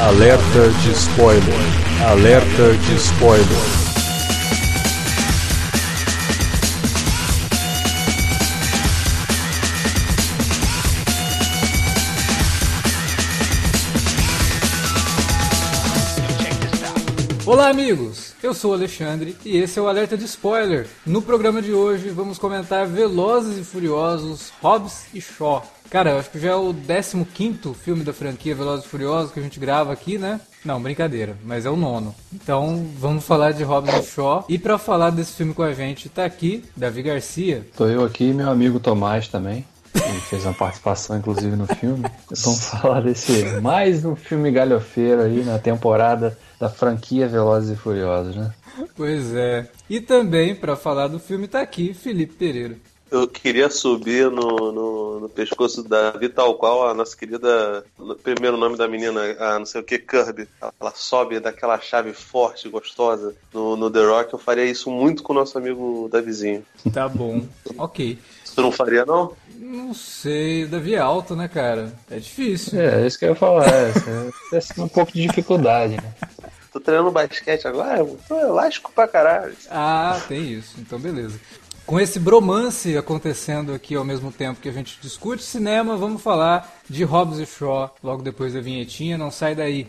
Alerta de spoiler. Alerta de spoiler. Olá, amigos! Eu sou o Alexandre e esse é o Alerta de Spoiler. No programa de hoje vamos comentar Velozes e Furiosos, Hobbs e Shaw. Cara, eu acho que já é o 15 filme da franquia Velozes e Furiosos que a gente grava aqui, né? Não, brincadeira, mas é o nono. Então vamos falar de e Shaw. E para falar desse filme com a gente, tá aqui Davi Garcia. Tô eu aqui e meu amigo Tomás também. Ele fez uma participação, inclusive, no filme. Vamos falar desse mais um filme galhofeiro aí na temporada da franquia Velozes e Furiosos, né? Pois é. E também, para falar do filme, tá aqui Felipe Pereira. Eu queria subir no, no, no pescoço da Vital qual a nossa querida. O primeiro nome da menina, a não sei o que, Kirby. Ela sobe daquela chave forte, gostosa no, no The Rock. Eu faria isso muito com o nosso amigo Davizinho. Tá bom. ok. Tu não faria, não? Não sei, Davi é alto, né, cara? É difícil. É, é isso que eu ia falar. É, é um pouco de dificuldade, né? Tô treinando basquete agora, tô elástico pra caralho. Ah, tem isso. Então, beleza. Com esse bromance acontecendo aqui ao mesmo tempo que a gente discute cinema, vamos falar de Hobbs e Shaw logo depois da vinhetinha. Não sai daí.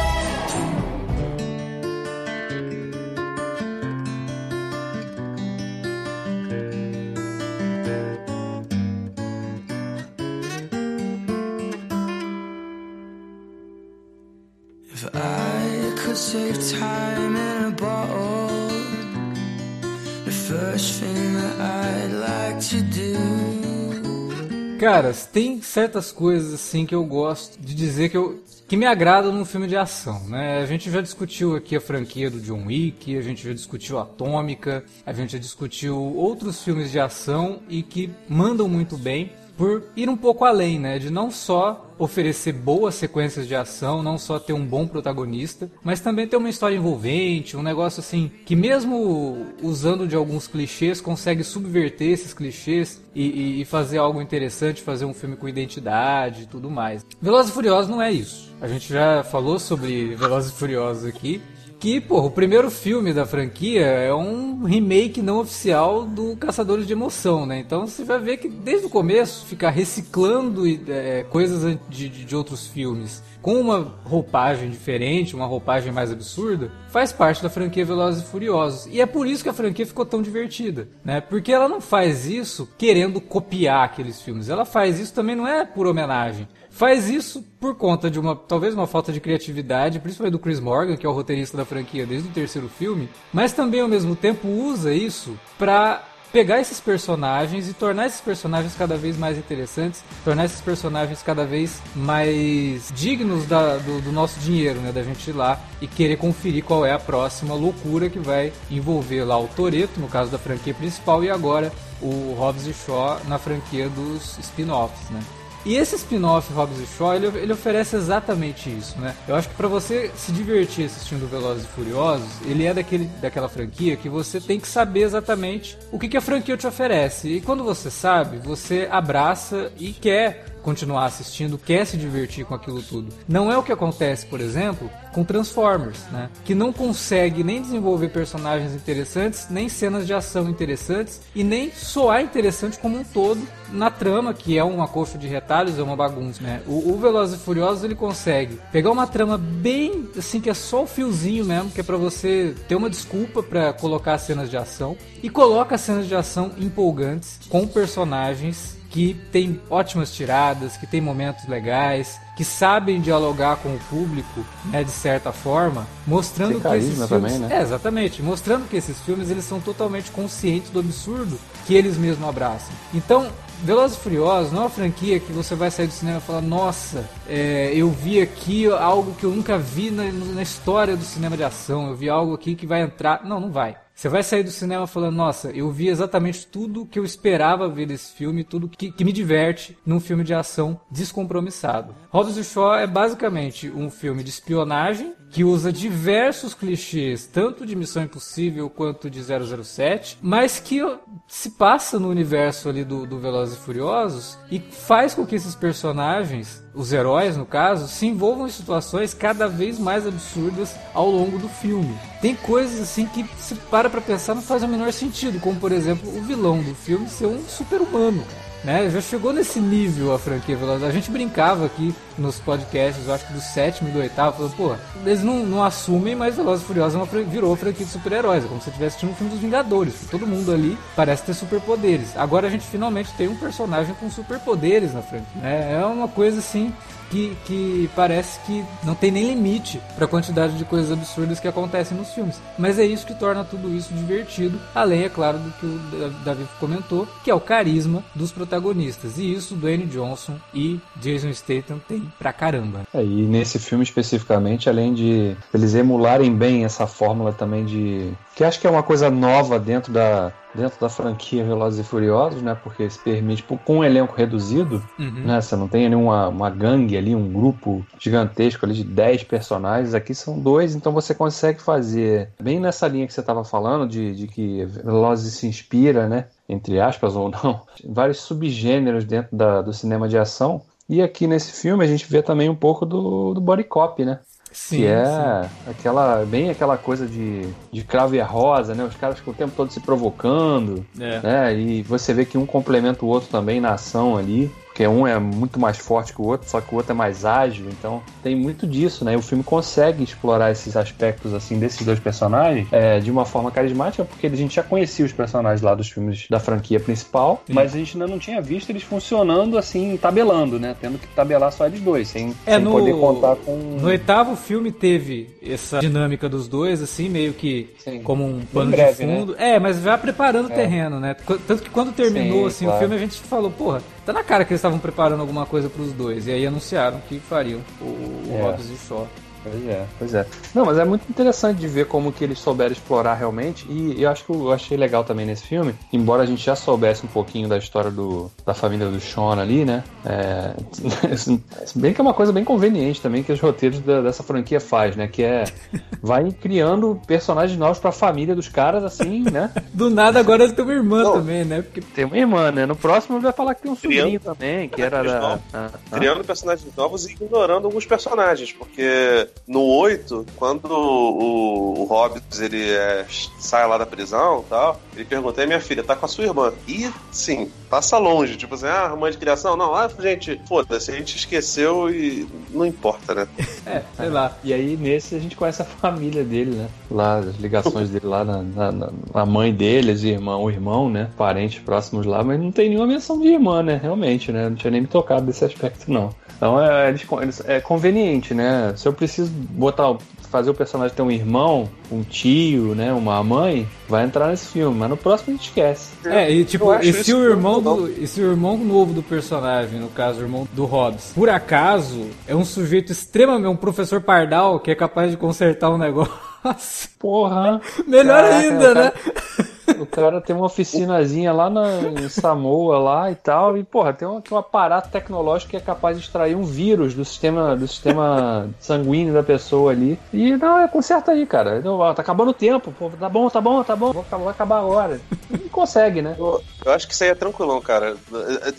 Do. Caras, tem certas coisas assim que eu gosto de dizer que eu que me agradam num filme de ação, né? A gente já discutiu aqui a franquia do John Wick, a gente já discutiu Atômica, a gente já discutiu outros filmes de ação e que mandam muito bem por ir um pouco além, né? De não só oferecer boas sequências de ação, não só ter um bom protagonista, mas também ter uma história envolvente, um negócio assim que mesmo usando de alguns clichês consegue subverter esses clichês e, e, e fazer algo interessante, fazer um filme com identidade e tudo mais. Velozes e Furiosos não é isso. A gente já falou sobre Velozes e Furiosos aqui que, pô, o primeiro filme da franquia é um remake não oficial do Caçadores de Emoção, né? Então você vai ver que desde o começo ficar reciclando é, coisas de, de, de outros filmes com uma roupagem diferente, uma roupagem mais absurda, faz parte da franquia Velozes e Furiosos. E é por isso que a franquia ficou tão divertida, né? Porque ela não faz isso querendo copiar aqueles filmes. Ela faz isso também não é por homenagem. Faz isso por conta de uma, talvez uma falta de criatividade, principalmente do Chris Morgan, que é o roteirista da franquia desde o terceiro filme, mas também ao mesmo tempo usa isso para pegar esses personagens e tornar esses personagens cada vez mais interessantes, tornar esses personagens cada vez mais dignos da, do, do, nosso dinheiro, né? Da gente ir lá e querer conferir qual é a próxima loucura que vai envolver lá o Toreto, no caso da franquia principal, e agora o Hobbs e Shaw na franquia dos spin-offs, né? E esse spin-off Hobbs e Shaw, ele, ele, oferece exatamente isso, né? Eu acho que para você se divertir assistindo Velozes e Furiosos, ele é daquele, daquela franquia que você tem que saber exatamente o que, que a franquia te oferece. E quando você sabe, você abraça e quer continuar assistindo, quer se divertir com aquilo tudo. Não é o que acontece, por exemplo, com Transformers, né? Que não consegue nem desenvolver personagens interessantes, nem cenas de ação interessantes e nem soar interessante como um todo na trama, que é uma coxa de retalhos, é uma bagunça, né? O, o Velozes e Furiosos ele consegue pegar uma trama bem assim que é só o fiozinho mesmo, que é para você ter uma desculpa para colocar cenas de ação e coloca cenas de ação empolgantes com personagens que tem ótimas tiradas, que tem momentos legais, que sabem dialogar com o público, né, de certa forma, mostrando Tem que esses filmes, também, né? é, exatamente, mostrando que esses filmes eles são totalmente conscientes do absurdo que eles mesmos abraçam. Então, Velozes e Furiosos não é uma franquia que você vai sair do cinema e falar, nossa, é, eu vi aqui algo que eu nunca vi na, na história do cinema de ação, eu vi algo aqui que vai entrar. Não, não vai. Você vai sair do cinema falando, nossa, eu vi exatamente tudo que eu esperava ver desse filme, tudo que, que me diverte num filme de ação descompromissado. Hobbs e Shaw é basicamente um filme de espionagem que usa diversos clichês, tanto de Missão Impossível quanto de 007, mas que se passa no universo ali do, do Velozes e Furiosos e faz com que esses personagens, os heróis no caso, se envolvam em situações cada vez mais absurdas ao longo do filme. Tem coisas assim que se para pra pensar não faz o menor sentido, como por exemplo o vilão do filme ser um super-humano. Né? Já chegou nesse nível a franquia Velozes. A gente brincava aqui nos podcasts, eu acho que do sétimo e do oitavo, falando, pô, eles não, não assumem, mas Velozes e Furiosos é uma, virou franquia de super-heróis. É como se estivesse assistindo um filme dos Vingadores. Todo mundo ali parece ter superpoderes. Agora a gente finalmente tem um personagem com superpoderes na franquia. né? É uma coisa assim que, que parece que não tem nem limite para a quantidade de coisas absurdas que acontecem nos filmes. Mas é isso que torna tudo isso divertido, além, é claro, do que o Da- Davi comentou, que é o carisma dos protagonistas. E isso Dwayne Johnson e Jason Statham tem pra caramba. É, e nesse filme especificamente, além de eles emularem bem essa fórmula também de. que acho que é uma coisa nova dentro da, dentro da franquia Velozes e Furiosos, né? Porque se permite, tipo, com um elenco reduzido, Uhum. né? Você não tem nenhuma uma gangue ali, um grupo gigantesco ali de 10 personagens, aqui são dois, então você consegue fazer bem nessa linha que você estava falando, de, de que Velozes se inspira, né? Entre aspas ou não, vários subgêneros dentro da, do cinema de ação. E aqui nesse filme a gente vê também um pouco do, do body cop, né? Sim, que é aquela bem aquela coisa de, de cravo e rosa, né? Os caras ficam o tempo todo se provocando, sim. É. né? E você vê que um complementa o outro também na ação ali. Porque um é muito mais forte que o outro, só que o outro é mais ágil, então tem muito disso, né? E o filme consegue explorar esses aspectos, assim, desses dois personagens é, de uma forma carismática, porque a gente já conhecia os personagens lá dos filmes da franquia principal, Sim. mas a gente ainda não tinha visto eles funcionando, assim, tabelando, né? Tendo que tabelar só eles dois, sem, É, sem no- poder contar com... No oitavo filme teve essa dinâmica dos dois, assim, meio que Sim. como um pano breve, de fundo. É, mas já preparando o É. terreno, né? Tanto que quando terminou Sim, assim, claro. o filme, a gente falou, porra, tá na cara que eles estavam preparando alguma coisa pros dois. E aí anunciaram que fariam o, o É. Hobbs e Shaw. Pois é, pois é. Não, mas é muito interessante de ver como que eles souberam explorar realmente. E eu acho que eu achei legal também nesse filme, embora a gente já soubesse um pouquinho da história do, da família do Sean ali, né? É, se bem que é uma coisa bem conveniente também que os roteiros da- dessa franquia faz, né? Que é vai criando personagens novos pra família dos caras, assim, né? Do nada agora tem uma irmã Não. também, né? Porque Tem uma irmã, né? No próximo vai falar que tem um sobrinho Criando também, que era da. Ah, ah. criando personagens novos e ignorando alguns personagens, porque no 8, quando o, o Hobbs ele é, sai lá da prisão tal, ele pergunta, "E minha filha, tá com a sua irmã? E sim, passa longe, tipo assim, ah, mãe de criação, não, ah, gente, foda-se, a gente esqueceu e não importa, né? É, sei lá. E aí, nesse, a gente conhece a família dele, né? Lá, as ligações dele lá na, na- na mãe deles, irmão, o irmão, né? Parentes próximos lá, mas não tem nenhuma menção de irmã, né? Realmente, né? Não tinha nem me tocado desse aspecto, não. Então é, eles- eles- é conveniente, né? Se eu preciso botar, fazer o personagem ter um irmão, um tio, né? Uma mãe, vai entrar nesse filme, mas no próximo a gente esquece. É, e tipo, e se o irmão do, e se o irmão novo do personagem, no caso, o irmão do Hobbs, por acaso, é um sujeito extremamente, um professor pardal que é capaz de consertar um negócio. Porra! Melhor Caraca, ainda, né? cara- O cara tem uma oficinazinha lá na, em Samoa lá e tal, e porra, tem um, tem um aparato tecnológico que é capaz de extrair um vírus do sistema, do sistema sanguíneo da pessoa ali. E não, é conserta aí, cara. Não, tá acabando o tempo, pô, tá bom, tá bom, tá bom, vou vai acabar agora. E consegue, né? Eu, acho que isso aí é tranquilão, cara.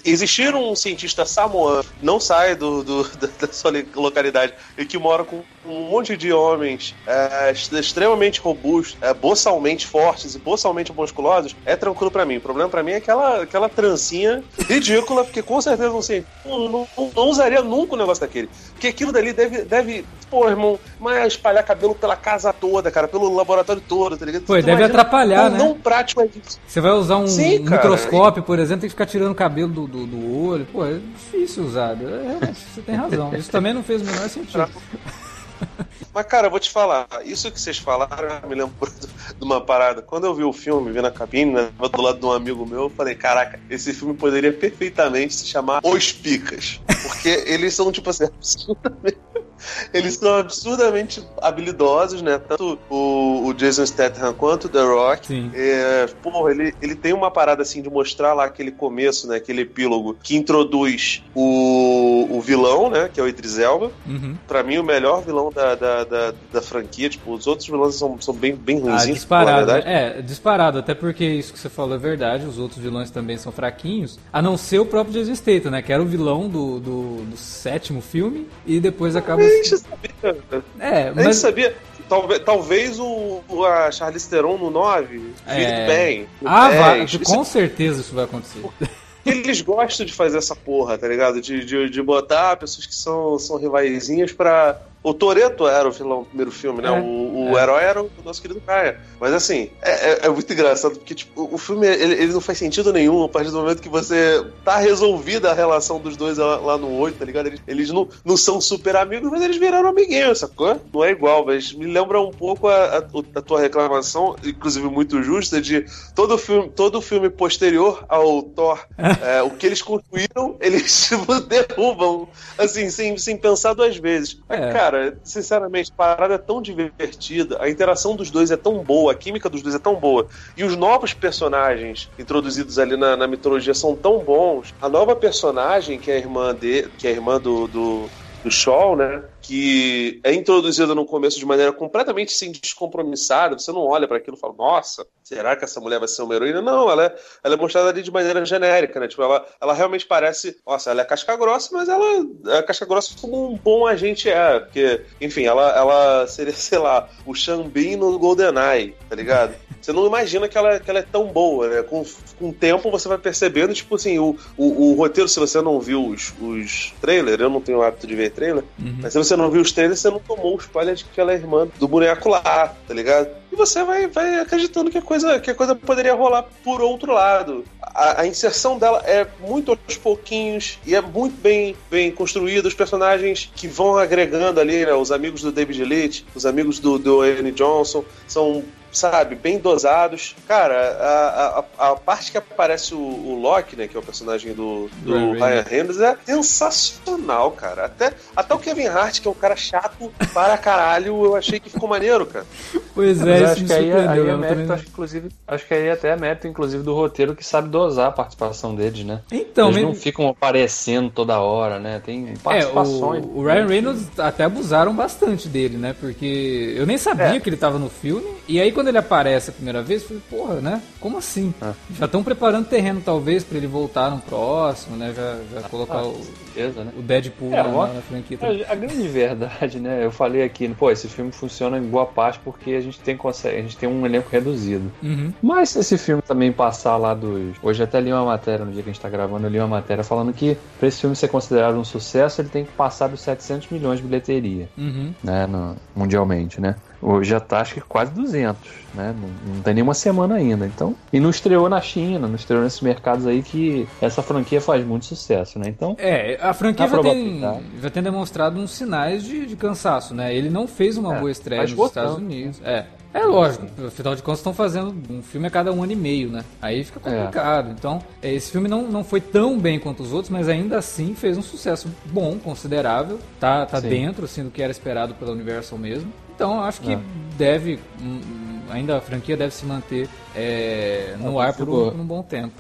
Existir um cientista samoano, não sai do, do- da, da sua localidade, e que mora com um monte de homens é, extremamente robustos, é, boçalmente fortes e boçalmente musculosos, é tranquilo pra mim. O problema pra mim é aquela, aquela trancinha ridícula, porque com certeza não sei. Não, não- não usaria nunca um negócio daquele. Porque aquilo dali deve, deve pô, irmão, mas espalhar cabelo pela casa toda, cara, pelo laboratório todo, tá ligado? Pô, deve atrapalhar, quão né? Não prático é isso. Você vai usar um Sim, cara. Microscópio, por exemplo, tem que ficar tirando o cabelo do, do, do olho. Pô, é difícil usar. É, Realmente, você tem razão. Isso também não fez o menor sentido. Mas, cara, eu vou te falar, isso que vocês falaram me lembrou de uma parada. Quando eu vi o filme, vi na cabine, né, do lado de um amigo meu, eu falei, caraca, esse filme poderia perfeitamente se chamar Os Picas. Porque eles são, tipo assim, absurdamente. Eles são absurdamente habilidosos, né? Tanto o, o Jason Statham quanto o The Rock. Sim. É, porra, ele, ele tem uma parada assim de mostrar lá aquele começo, né? Aquele epílogo que introduz o, o vilão, né? Que é o Idris Elba. Uhum. Pra mim, o melhor vilão da, da, da, da franquia. Tipo, os outros vilões são, são bem, bem Ah, ruinzinhos, disparado. na verdade. É, disparado, até porque isso que você falou é verdade, os outros vilões também são fraquinhos, a não ser o próprio Jason Statham, né, que era o vilão do, do, do sétimo filme, e depois acaba... Gente sabia. É, A gente mas... sabia. Talvez, talvez o, a Charlize Theron no 9 vire É. bem. Ah, 10. vai, Isso com certeza isso vai acontecer. Eles gostam de fazer essa porra, tá ligado? De, de, de botar pessoas que são, são rivaizinhas pra. O Toreto era o vilão do primeiro filme, né? É, o o é. herói era o nosso querido Caia. Mas assim, é, é- é muito engraçado, porque tipo, o filme ele, ele não faz sentido nenhum a partir do momento que você tá resolvida a relação dos dois lá, lá no 8, tá ligado? Eles, eles não, não são super amigos, mas eles viraram amiguinhos, sacou? Não é igual, mas me lembra um pouco a, a, a tua reclamação, inclusive muito justa, de todo filme, todo filme posterior ao Thor, é, o que eles construíram, eles tipo, derrubam, assim, sem, sem pensar duas vezes. Mas, É. Cara, sinceramente, a parada é tão divertida, a interação dos dois é tão boa, a química dos dois é tão boa, e os novos personagens introduzidos ali na, na mitologia são tão bons. A nova personagem, que é a irmã de, que é irmã do, do, do Shaw, né? Que é introduzida no começo de maneira completamente assim, descompromissada. Você não olha para aquilo e fala, nossa, será que essa mulher vai ser uma heroína? Não, ela é, ela é mostrada ali de maneira genérica, né? Tipo, ela, ela realmente parece, nossa, ela é casca grossa, mas ela é casca grossa como um bom agente é. Porque, enfim, ela, ela seria, sei lá, o Xambin no GoldenEye, tá ligado? Você não imagina que ela, que ela é tão boa, né? Com, com o tempo você vai percebendo, tipo assim, o, o, o roteiro, se você não viu os, os trailers, eu não tenho o hábito de ver trailer, Uhum. mas se você não viu os trailers, você não tomou o spoiler de que ela é irmã do boneco lá, tá ligado? E você vai, vai acreditando que a, coisa, que a coisa poderia rolar por outro lado. A, a inserção dela é muito aos pouquinhos e é muito bem, bem construída. Os personagens que vão agregando ali, né? Os amigos do David Leitch, os amigos do, do Anne Johnson, são sabe, bem dosados. Cara, a, a, a parte que aparece o, o Loki, né, que é o personagem do, do Ryan Ryan Reynolds, é sensacional, cara. Até, até o Kevin Hart, que é um cara chato para caralho, eu achei que ficou maneiro, cara. Pois Mas é, eu isso acho que aí, aí é mérito, acho, que, inclusive, acho que aí até é mérito, inclusive, do roteiro que sabe dosar a participação deles, né? Então, Eles meio- não ficam aparecendo toda hora, né? Tem É, participações. o, o Ryan Reynolds até abusaram bastante dele, né? Porque eu nem sabia É. que ele tava no filme. E aí quando ele aparece a primeira vez, eu falei, porra, né? Como assim? É. Já estão preparando terreno, talvez, pra ele voltar no próximo, né? Já, já colocar Ah, o, certeza, né? o Deadpool É, na, na franquia. também. A, grande verdade, né? Eu falei aqui, pô, esse filme funciona em boa parte porque a gente tem, consegue, a gente tem um elenco reduzido. Uhum. Mas se esse filme também passar lá dos. Hoje até li uma matéria, no dia que a gente tá gravando, eu li uma matéria falando que pra esse filme ser considerado um sucesso, ele tem que passar dos 700 milhões de bilheteria, Uhum. né? no- mundialmente, né? Hoje já tá, acho que quase 200, né? Não, não tem nenhuma semana ainda, então. E não estreou na China, não estreou nesses mercados aí que essa franquia faz muito sucesso, né? Então. É, a franquia já tem, já tem demonstrado uns sinais de, de cansaço, né? Ele não fez uma É, boa estreia nos esgotando. Estados Unidos. É. É lógico, afinal de contas estão fazendo um filme a cada um ano e meio, né? Aí fica complicado. Então, é, esse filme não, não foi tão bem quanto os outros, mas ainda assim fez um sucesso bom, considerável. Tá, tá Sim. dentro assim, do que era esperado pela Universal mesmo. Então, acho que É. deve. hum, Ainda a franquia deve se manter é, no ar por um, por um bom tempo.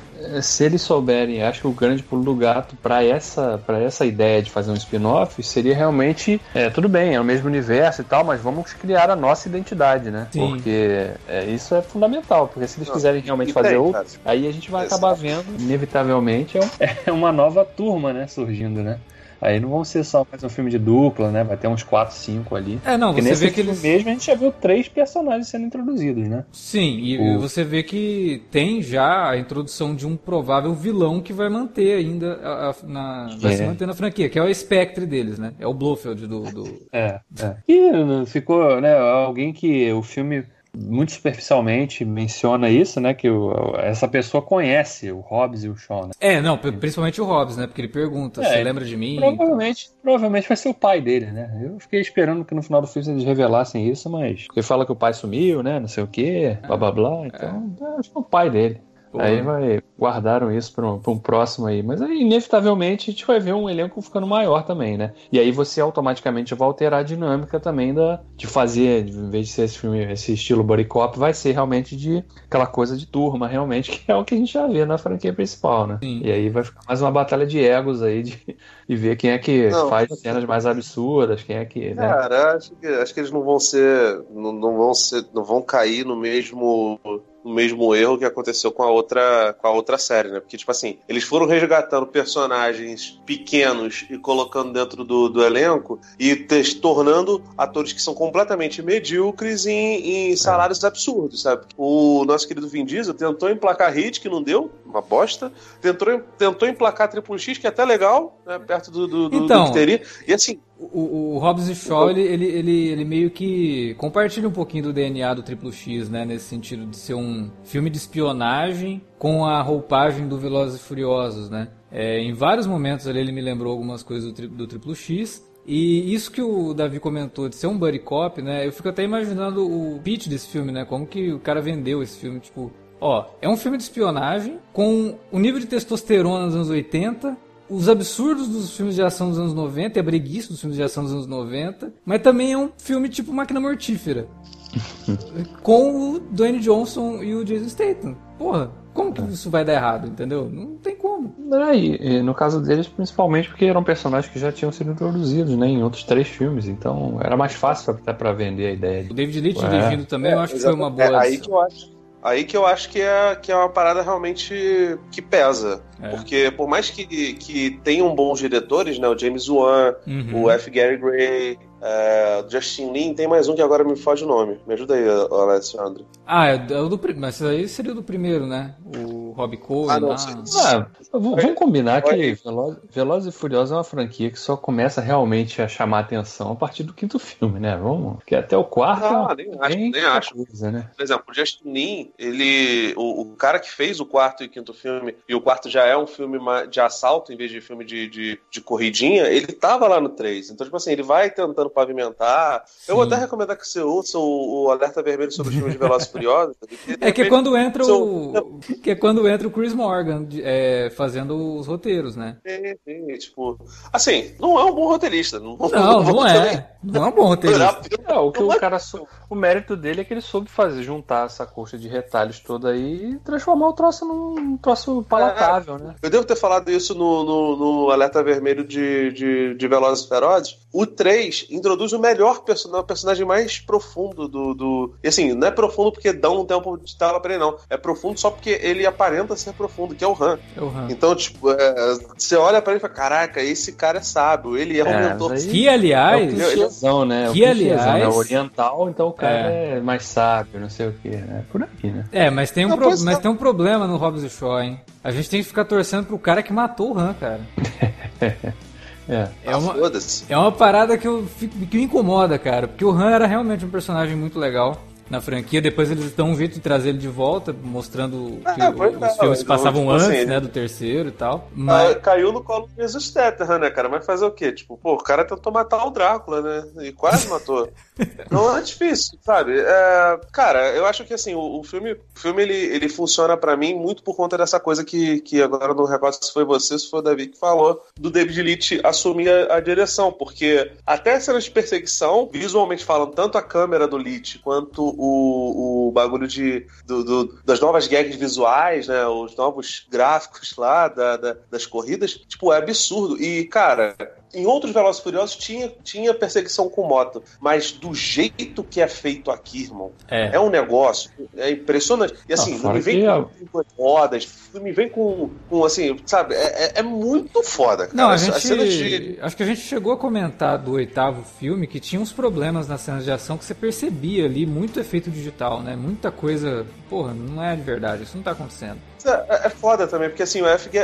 Se eles souberem, acho que o grande pulo do gato para essa, pra essa ideia de fazer um spin-off seria realmente, é, tudo bem, é o mesmo universo e tal, mas vamos criar a nossa identidade, né? Sim. Porque é, isso é fundamental, porque se eles Não, quiserem realmente fazer tem, outro, cara. aí a gente vai Exato. acabar vendo, inevitavelmente, é, um- é uma nova turma, né, surgindo, né? Aí não vão ser só mais um filme de dupla, né? Vai ter uns 4, 5 ali. É, não, Porque você nesse vê que filme eles. mesmo a gente já viu três personagens sendo introduzidos, né? Sim, e O- você vê que tem já a introdução de um provável vilão que vai manter ainda a, a- na, vai É. se manter na franquia, que é o Spectre deles, né? É o Blofeld do. do- É, é. E uh, ficou, né, alguém que o filme muito superficialmente menciona isso, né, que o- essa pessoa conhece o Hobbs e o Shaw, né? É, não, pri- principalmente o Hobbs, né? Porque ele pergunta, É, você lembra de mim? Provavelmente, provavelmente vai ser o pai dele, né? Eu fiquei esperando que no final do filme eles revelassem isso, mas porque fala que o pai sumiu, né, não sei o quê, blá blá blá, então é, acho que é o pai dele. Pô. Aí vai, guardaram isso para um, pra um próximo aí. Mas aí, inevitavelmente, a gente vai ver um elenco ficando maior também, né? E aí você automaticamente vai alterar a dinâmica também da, de fazer, em vez de ser esse filme, esse estilo buddy cop, vai ser realmente de aquela coisa de turma, realmente, que é o que a gente já vê na franquia principal, né? Sim. E aí vai ficar mais uma batalha de egos aí, de, de ver quem é que Não. faz cenas mais absurdas, quem é que, né? Cara, acho que, acho que eles não vão ser. Não, não vão ser. Não vão cair no mesmo. No mesmo erro que aconteceu com a outra com a outra série, né? Porque, tipo assim, eles foram resgatando personagens pequenos e colocando dentro do, do elenco e te- tornando atores que são completamente medíocres em, em salários absurdos, sabe? O nosso querido Vin Diesel tentou emplacar Hit, que não deu, uma bosta. Tentou, tentou emplacar Triple X, que é até legal, né? Perto do, do, do- do Então. que teria. E assim, O, o Hobbs e Shaw, ele, ele, ele, ele meio que compartilha um pouquinho do DNA do Triplo X, né? Nesse sentido de ser um filme de espionagem com a roupagem do Velozes e Furiosos, né? É, em vários momentos ali ele me lembrou algumas coisas do, do Triplo X. E isso que o Davi comentou de ser um buddy cop, né? Eu fico até imaginando o pitch desse filme, né? Como que o cara vendeu esse filme, tipo... Ó, é um filme de espionagem com o nível de testosterona dos anos 80, os absurdos dos filmes de ação dos anos 90 e a breguice dos filmes de ação dos anos 90, mas também é um filme tipo Máquina Mortífera. com o Dwayne Johnson e o Jason Statham. Porra, como que isso vai dar errado, entendeu? Não tem como. É, e, no caso deles, principalmente porque eram personagens que já tinham sido introduzidos, né, em outros três filmes, então era mais fácil até pra vender a ideia. O. David Leitch Ué. dirigindo também, eu acho que foi uma boa É, aí que eu acho. Aí que eu acho que é, que é uma parada realmente que pesa. É. Porque por mais que, que tenham bons diretores, né? O James Wan, Uhum. o F. Gary Gray, é, o Justin Lin, tem mais um que agora me foge o nome. Me ajuda aí, Alessandro. Ah, é o do, pri- mas isso aí seria o do primeiro, né? O Rob Cohen Ah, não, sim. Ah, vamos combinar que. Veloz, Velozes e Furiosos é uma franquia que só começa realmente a chamar atenção a partir do quinto filme, né? Vamos, porque até o quarto Não, é nem acho, nem acho. coisa, né? Por exemplo, o Justin Lin, ele. O, o cara que fez o quarto e quinto filme, e o quarto já é um filme de assalto em vez de filme de, de, de corridinha, ele tava lá no 3. Então, tipo assim, ele vai tentando pavimentar. Eu vou Sim. até recomendar que você ouça o, o Alerta Vermelho sobre os filmes de Velozes e Furiosos. É que quando entra o. Que é quando entra o Chris Morgan é, fazendo os roteiros, né? Sim, sim, tipo, assim, não é um bom roteirista. Não, Não, não também é. Não é um bom roteirista. É, o que Não o é- cara sou... O mérito dele é que ele soube fazer, juntar essa coxa de retalhos toda aí e transformar o troço num troço palatável, né? Eu devo ter falado isso no, no, no Alerta Vermelho de, de, de Velozes e Ferozes. O 3 introduz o melhor personagem, o personagem mais profundo do, do. E assim, não é profundo porque dá um tempo de tela pra ele, não. É profundo só porque ele aparenta ser profundo, que é o Han. É o Han. Então, tipo, é, você olha pra ele e fala: caraca, esse cara é sábio, ele é o É, mentor. mas aí- Que, É o aliás. clichêzão, né? É o que, clichêzão, né? aliás- Oriental, então o cara é. mais sábio, não sei o que, né? Por aí, né? É, mas tem, um Não, pro- mas não. tem um problema no Hobbs e Shaw, hein? A gente tem que ficar torcendo pro cara que matou o Han, cara. É. É Ah, uma, foda-se. é uma parada que, eu fico- que me incomoda, cara. Porque o Han era realmente um personagem muito legal na franquia. Depois eles dão um jeito de trazer ele de volta, mostrando que pois os é, filmes então, passavam tipo antes, assim, né, do terceiro e tal. Ah, Mas, caiu no colo do Jesus Statham, né, cara? Mas fazer o quê? Tipo, pô, o cara tentou matar o Drácula, né? E quase matou. Não é difícil, sabe? É, cara, eu acho que assim, o, o filme, o filme ele, ele funciona pra mim muito por conta dessa coisa que, que agora não recordo se foi você, se foi o Davi que falou, do David Leitch assumir a, a direção, porque até cenas de perseguição, visualmente falando, tanto a câmera do Leitch quanto o, o bagulho de, do- do- das novas gags visuais, né? Os novos gráficos lá da- da- das corridas, tipo, é absurdo. E, cara, em outros Velozes e Furiosos tinha, tinha perseguição com moto, mas do jeito que é feito aqui, irmão, É. é, um negócio, é impressionante. E assim, não fora me vem com, com rodas, não me vem com, com assim, sabe, é, é- é muito foda, cara. Não, a gente. cenas de- Acho que a gente chegou a comentar do oitavo filme que tinha uns problemas nas cenas de ação que você percebia ali, muito efeito digital, né? Muita coisa. Porra, não é de verdade, isso não tá acontecendo. É, é foda também, porque assim, o FG.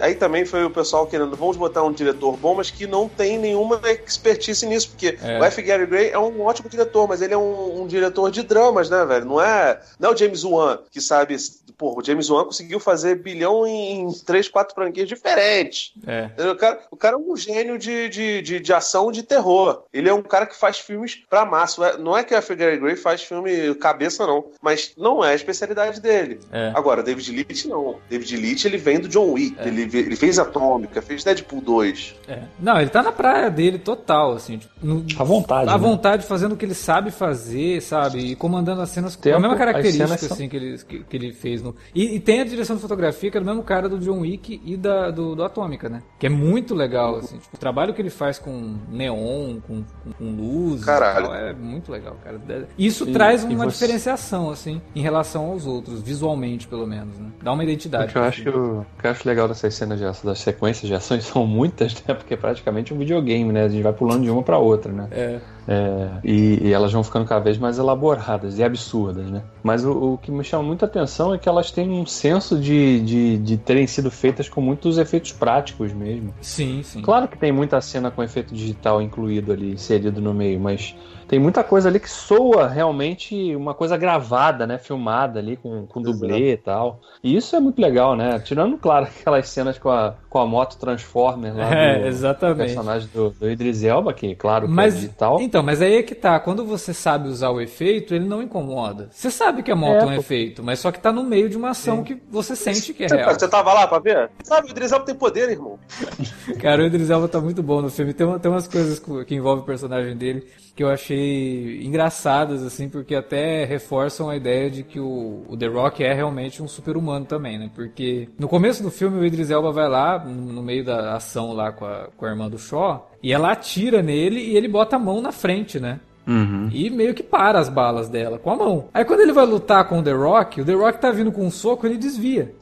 Aí também foi o pessoal querendo, vamos botar um diretor bom, mas que não tem nenhuma expertise nisso, porque É. o F. Gary Gray é um ótimo diretor, mas ele é um, um diretor de dramas, né, velho? Não é, não é o James Wan, que sabe. Pô, o James Wan conseguiu fazer bilhão em três, quatro franquias diferentes. É. O cara, o cara é um gênio de, de, de, de ação de terror. Ele é um cara que faz filmes pra massa. É- Não é que o F. Gary Gray faz filme cabeça, não. Mas não é a especialidade dele. É. Agora, David Leitch não. David Leitch ele vem do John Wick. É. Ele, ele fez Atômica, fez Deadpool 2. É. Não, ele tá na praia dele total, assim. Tipo, no- À vontade. à né? vontade, fazendo o que ele sabe fazer, sabe? E comandando as cenas com a Tempo, mesma característica são- assim, que, ele, que, que ele fez. No... E, e tem a direção de fotografia, que é do mesmo cara do John Wick e da, do, do Atômica, né? Que é muito legal, assim. Tipo, o trabalho que ele faz com neon, com, com, com luz, Caralho. tal, é muito legal, cara. Isso E- traz uma você- diferenciação, assim, em relação aos outros, visualmente, pelo menos, né? Dá uma O identidade. que eu acho, o que eu acho legal dessas cenas de ação, das sequências de ações são muitas, né? Porque é praticamente um videogame, né? A gente vai pulando de uma pra outra, né? É. É, e, e elas vão ficando cada vez mais elaboradas e absurdas, né? Mas o, o que me chama muita atenção é que elas têm um senso de, de, de terem sido feitas com muitos efeitos práticos mesmo. Sim, sim. Claro que tem muita cena com efeito digital incluído ali, inserido no meio, mas tem muita coisa ali que soa realmente uma coisa gravada, né? Filmada ali com, com dublê e tal. E isso é muito legal, né? Tirando, claro, aquelas cenas com a, com a moto Transformer lá É, do exatamente. personagem do, do Idris Elba, que claro que Mas, é digital. Então, mas aí é que tá. Quando você sabe usar o efeito, ele não incomoda. Você sabe que a moto é, É, um pô. efeito, mas só que tá no meio de uma ação que você sente que é Você, real. você tava lá pra ver? Sabe, o Idris Elba tem poder, irmão. Cara, o Idris Elba tá muito bom no filme. Tem, tem umas coisas co- que envolvem o personagem dele que eu achei engraçadas, assim, porque até reforçam a ideia de que o, o The Rock é realmente um super-humano também, né? Porque no começo do filme o Idris Elba vai lá, no meio da ação lá com a, com a irmã do Shaw, e ela atira nele e ele bota a mão na frente, né? Uhum. E meio que para as balas dela com a mão. Aí quando ele vai lutar com o The Rock, o The Rock tá vindo com um soco, ele desvia.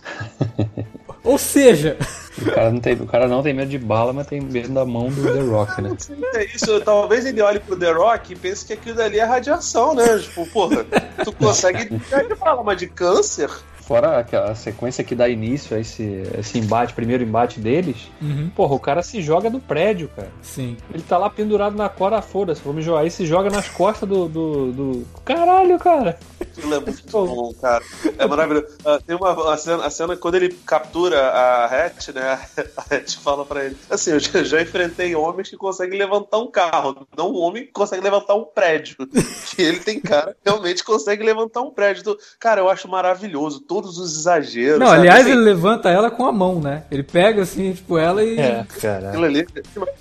Ou seja, O cara, não tem, o cara não tem medo de bala, mas tem medo da mão do The Rock, né? É isso, talvez ele olhe pro The Rock e pense que aquilo dali é radiação, né? Tipo, porra, tu consegue de bala, mas de câncer? Fora aquela sequência que dá início a esse, esse embate, primeiro embate deles, Uhum. porra, o cara se joga do prédio, cara. sim. Ele tá lá pendurado na corda, foda-se, vamos jogar. Aí se joga nas costas do, do, do- Caralho, cara! Aquilo é muito bom, cara. É maravilhoso. Ah, tem uma, uma cena, a cena quando ele captura a Hatch, né? A Hatch fala pra ele: Assim, eu já, já enfrentei homens que conseguem levantar um carro, não um homem que consegue levantar um prédio. E ele tem cara que realmente consegue levantar um prédio. Então, cara, eu acho maravilhoso. Todos os exageros. Não, sabe? aliás, Assim, ele levanta ela com a mão, né? Ele pega assim, tipo, ela e. cara. Aquilo ali.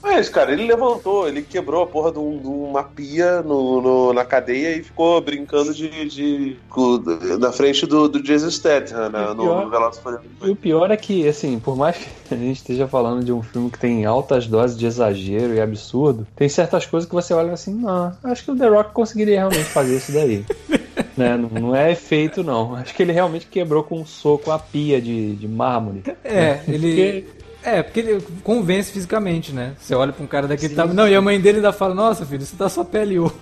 Mas, cara, ele levantou, ele quebrou a porra de, um- de uma pia no, no- na cadeia e ficou brincando de. de- com- na frente do, do Jason Statham, né, no, pior- no e. E o pior é que, assim, por mais que a gente esteja falando de um filme que tem altas doses de exagero e absurdo, tem certas coisas que você olha assim, não, acho que o The Rock conseguiria realmente fazer isso daí. né? não, não é efeito, não. Acho que ele realmente quebrou com um soco a pia de, de mármore. É, ele. É, porque ele convence fisicamente, né? Você olha pra um cara daquele tamanho. Não, e a mãe dele ainda fala: Nossa, filho, isso tá só pele e osso.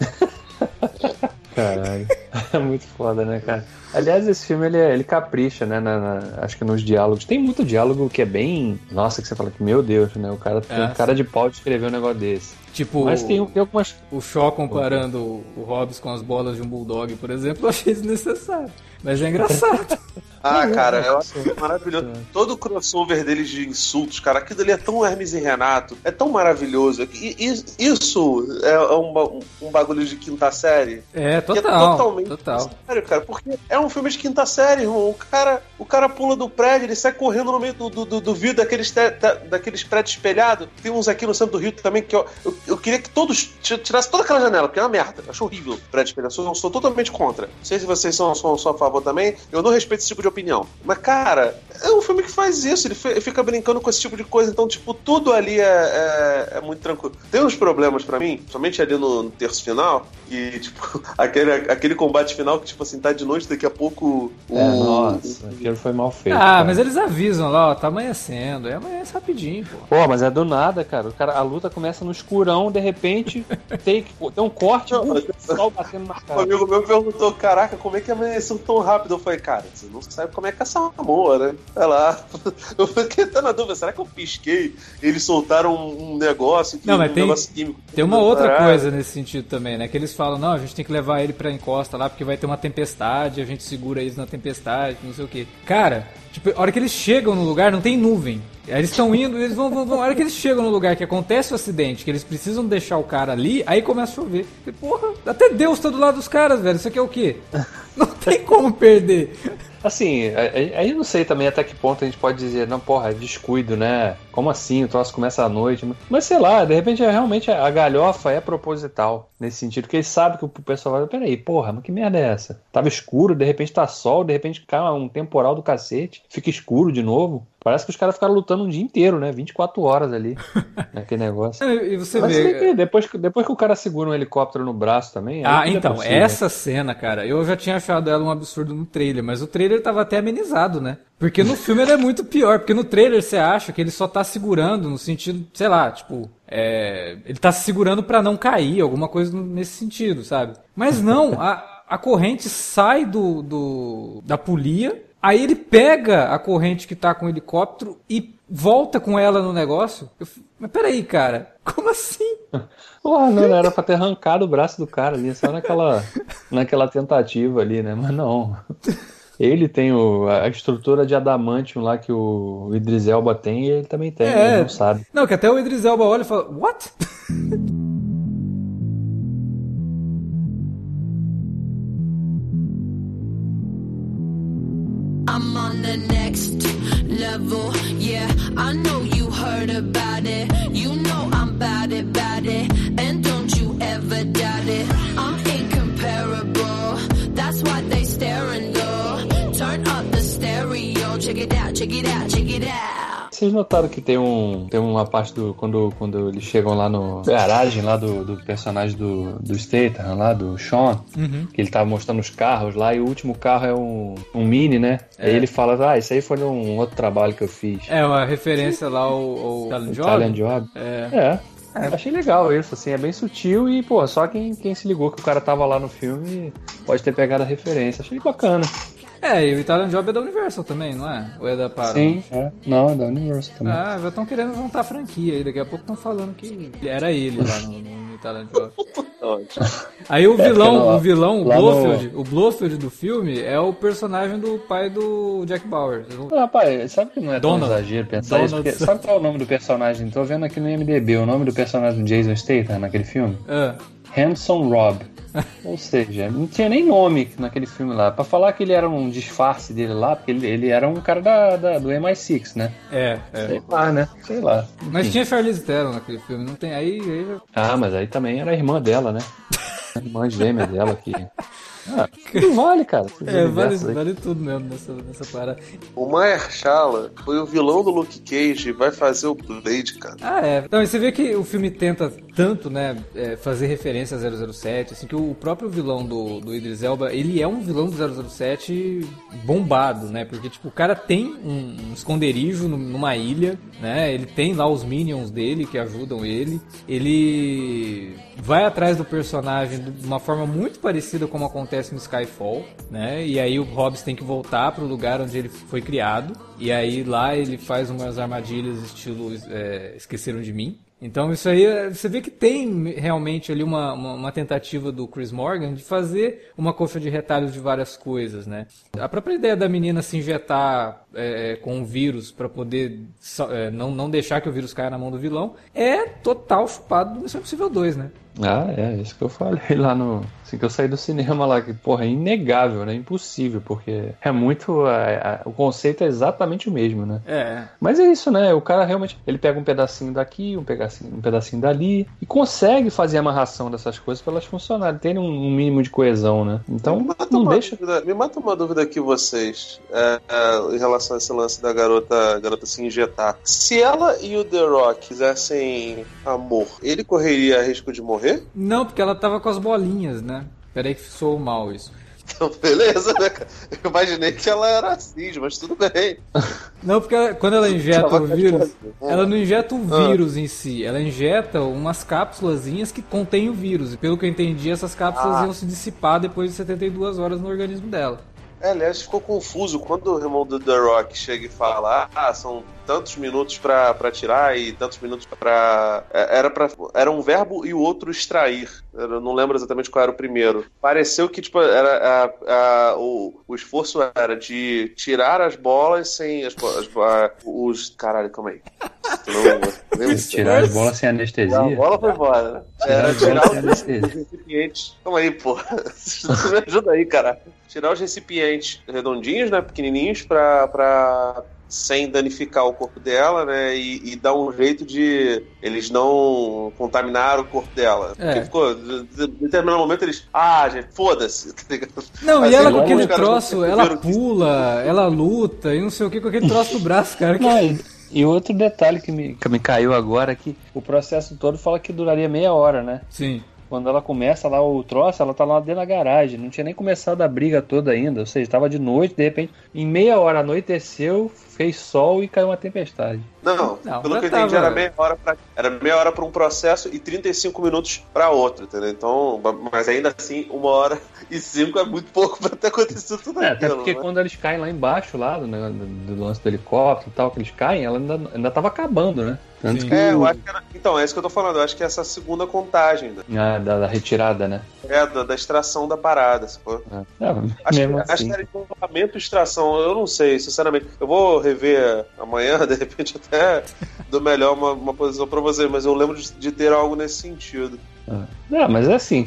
Caralho. É muito foda, né, cara? Aliás, esse filme ele, ele capricha, né? na- na- acho que nos diálogos. Tem muito diálogo que é bem. Nossa, que você fala que, meu Deus, né? O cara tem É, cara de pau de escrever um negócio desse. Tipo, Mas tem, tem algumas. o Shaw comparando o Hobbs com as bolas de um bulldog, por exemplo, eu achei desnecessário. Mas é engraçado. Ah, cara, eu acho maravilhoso. Todo o crossover deles de insultos, cara, aquilo ali é tão Hermes e Renato, é tão maravilhoso. E- e- Isso é um, ba- um bagulho de quinta série. É, que é total. totalmente total. sério, cara, porque é um filme de quinta série, irmão. O cara, o cara pula do prédio, ele sai correndo no meio do, do, do, do vidro daqueles, te- daqueles prédios espelhados. Tem uns aqui no centro do Rio também que eu, eu, eu queria que todos ti- tirassem toda aquela janela, porque é uma merda. Eu acho horrível prédio espelhado. Eu sou, totalmente contra. Não sei se vocês são, são, são a favor também. Eu não respeito esse tipo de opinião. Mas, cara, é um, filme que faz isso, ele fi- fica brincando com esse tipo de coisa, então, tipo, tudo ali é, é, é muito tranquilo. Tem uns problemas pra mim, somente ali no, no terço final, que, tipo, aquele, aquele combate final que, tipo assim, tá de noite, daqui a pouco o. É, nossa, aquilo foi mal feito. Ah, cara. mas eles avisam lá, ó, tá amanhecendo. É amanhece rapidinho, pô. Pô, mas é do nada, cara. O cara. A luta começa no escurão, de repente tem, tem um corte, Não, sol batendo na Um cara. amigo meu perguntou, caraca, como é que amanheceu tão rápido? Eu falei, cara, você não sabe como é que é essa boa, né? Vai lá. Eu fiquei até na dúvida, será que eu pisquei? Eles soltaram um, um negócio, que, Não, mas um tem- negócio químico. Tem uma outra Caralho. coisa nesse sentido também, né? Que eles falam, não, a gente tem que levar ele pra encosta lá porque vai ter uma tempestade, a gente segura eles na tempestade, não sei o quê. Cara, tipo, a hora que eles chegam no lugar, não tem nuvem. Aí eles estão indo, eles vão, vão, vão. A hora que eles chegam no lugar que acontece o acidente, que eles precisam deixar o cara ali, aí começa a chover. E, porra, até Deus tá do lado dos caras, velho. Isso aqui é o quê? Não tem como perder. Assim, aí não sei também até que ponto a gente pode dizer, não, porra, é descuido, né? Como assim? O troço começa à noite. Mas sei lá, de repente é, realmente a galhofa é proposital nesse sentido, que eles sabem que o pessoal vai, peraí, porra, mas que merda é essa? Tava escuro, de repente tá sol, de repente cai um temporal do cacete, fica escuro de novo. Parece que os caras ficaram lutando um dia inteiro, né? 24 horas ali, naquele negócio. E você Mas vê. que depois, que- depois que o cara segura um helicóptero no braço também. Ah, é então, possível. essa cena, cara, eu já tinha achado ela um absurdo no trailer, mas o trailer tava até amenizado, né? Porque no filme ele é muito pior, porque no trailer você acha que ele só tá segurando no sentido, sei lá, tipo, é, ele tá se segurando pra não cair, alguma coisa nesse sentido, sabe? Mas não, a, a corrente sai do, do da polia, aí ele pega a corrente que tá com o helicóptero e volta com ela no negócio. Eu mas peraí, cara, como assim? Porra, não, não era pra ter arrancado o braço do cara ali, só naquela, naquela tentativa ali, né? Mas não. Ele tem o, a estrutura de adamantium lá que o Idris Elba tem e ele também tem, É. ele não sabe. Não, que até o Idris Elba olha e fala, what? I'm on the next level. Yeah, I know you heard about it. You know I'm bad it, bad it. And don't you ever doubt it. I'm incomparable. That's why they staring low. Turn Vocês notaram que tem um tem uma parte do quando, quando eles chegam lá no garagem lá do, do personagem do, do Statham lá do Sean que ele tava mostrando os carros lá e o último carro é um, um Mini né aí ele fala ah isso aí foi um outro trabalho que eu fiz É uma referência lá ao, ao Talent Job. Italian Job É. é Achei legal isso, assim, é bem sutil e, pô, só quem, quem se ligou que o cara tava lá no filme pode ter pegado a referência. Achei bacana. É, e o Italian Job é da Universal também, não é? Ou é da Paramount? Sim, é. Não, é da Universal também. Ah, já estão querendo juntar a franquia aí. Daqui a pouco estão falando que era ele lá no, no Italian Job. Ótimo. Aí o É, vilão, lá- o vilão, o lá no- Blofeld, o Blofeld do filme é o personagem do pai do Jack Bauer. Não- Ah, Rapaz, sabe que não é tão Donald. exagero pensar isso? Donald. Porque, sabe qual é o nome do personagem? Tô vendo aqui no MDB, o nome do personagem do Jason Statham naquele filme? Ah, Hanson Rob. Ou seja, não tinha nem nome naquele filme lá. Pra falar que ele era um disfarce dele lá, porque ele, ele era um cara da, da- do MI6, né? é, é. Sei lá, né? Sei lá. Mas Enfim. tinha Charlize Theron naquele filme, não tem? Aí, aí Ah, mas aí também era a irmã dela, né? A irmã gêmea dela que. Ah, tudo vale, cara. É, vale, vale tudo mesmo nessa, nessa parada. O Mahershala foi o vilão do Luke Cage e vai fazer o Blade, cara. Ah, é. Então, e você vê que o filme tenta tanto, né, é, fazer referência a 007, assim, que o próprio vilão do, do Idris Elba, ele é um vilão do 007 bombado, né, porque, tipo, o cara tem um, um esconderijo num- numa ilha, né, ele tem lá os minions dele que ajudam ele, ele vai atrás do personagem de uma forma muito parecida como acontece no Skyfall, né, e aí o Hobbs tem que voltar pro lugar onde ele foi criado, e aí lá ele faz umas armadilhas estilo é, Esqueceram de Mim, então isso aí, é- você vê que tem realmente ali uma, uma, uma tentativa do Chris Morgan de fazer uma coxa de retalhos de várias coisas, né? A própria ideia da menina se injetar é, com o vírus para poder é, não, não deixar que o vírus caia na mão do vilão é total chupado do Missão Impossível 2, né? Ah, é, isso que eu falei lá no. Assim que eu saí do cinema lá, que, porra, é inegável, né? Impossível, porque é muito. a- a- o conceito é exatamente o mesmo, né? É. Mas é isso, né? O cara realmente. Ele pega um pedacinho daqui, um pedacinho, um pedacinho dali, e consegue fazer a amarração dessas coisas para elas funcionarem, terem um, um mínimo de coesão, né? Então, me, mata não uma deixa. dúvida, me mata uma dúvida aqui, vocês, é, é, em relação a esse lance da garota, garota se injetar. Se ela e o The Rock fizessem amor, ele correria risco de morrer? Não, porque ela tava com as bolinhas, né? Peraí que soou mal isso. Então, beleza, né? Eu imaginei que ela era cis, mas tudo bem. Não, porque ela- quando ela injeta o vírus, ela não injeta o Ah. vírus em si, ela injeta umas cápsulazinhas que contêm o vírus. E pelo que eu entendi, essas cápsulas Ah. iam se dissipar depois de 72 horas no organismo dela. É, aliás, ficou confuso quando o irmão do The Rock chega e fala: Ah, são tantos minutos pra tirar e tantos minutos pra. é, Era, pra. era um verbo e o outro extrair. Eu não lembro exatamente qual era o primeiro. Pareceu que, tipo, era. a- a- o, o esforço era de tirar as bolas sem. As, a- os. Caralho, calma aí. Não. Tirar as bolas sem anestesia. A bola foi embora, né? Tirar Era as bolas tirar sem os anestesia. recipientes. Calma aí, pô. Me ajuda aí, cara. Tirar os recipientes redondinhos, né? Pequenininhos, pra. pra sem danificar o corpo dela, né? E, e dar um jeito de eles não contaminar o corpo dela. É. Porque ficou. de- de- Em determinado momento eles. Ah, gente, foda-se. tá ligado? Não, Mas e ela igual com aquele troço, não ela perceberam que- pula, ela luta e não sei o que com aquele troço no braço, cara. que- Não, e, outro detalhe que me, que me caiu agora é que o processo todo fala que duraria meia hora, né? Sim. Quando ela começa lá o troço, ela tá lá dentro da garagem. Não tinha nem começado a briga toda ainda. Ou seja, tava de noite, de repente, em meia hora anoiteceu, fez sol e caiu uma tempestade. Não, Não, pelo que eu entendi, tava- era meia hora pra, era meia hora para um processo e 35 minutos para outro, entendeu? Então, mas ainda assim, uma hora e cinco é muito pouco para ter acontecido tudo É, até porque né? quando eles caem lá embaixo, lá do, negócio do, do lance do helicóptero e tal, que eles caem, ela ainda, ainda tava acabando, né? Que É, eu acho que era... Então, é isso que eu tô falando. Eu acho que é essa segunda contagem né? Ah, da, da retirada, né? é da, da extração da parada. sacou? É. É, Acho, mesmo que, acho assim. que era isolamento e extração. Eu não sei, sinceramente. Eu vou rever amanhã, de repente até dou melhor uma, uma posição pra você, mas eu lembro de, de ter algo nesse sentido. Não, mas é assim.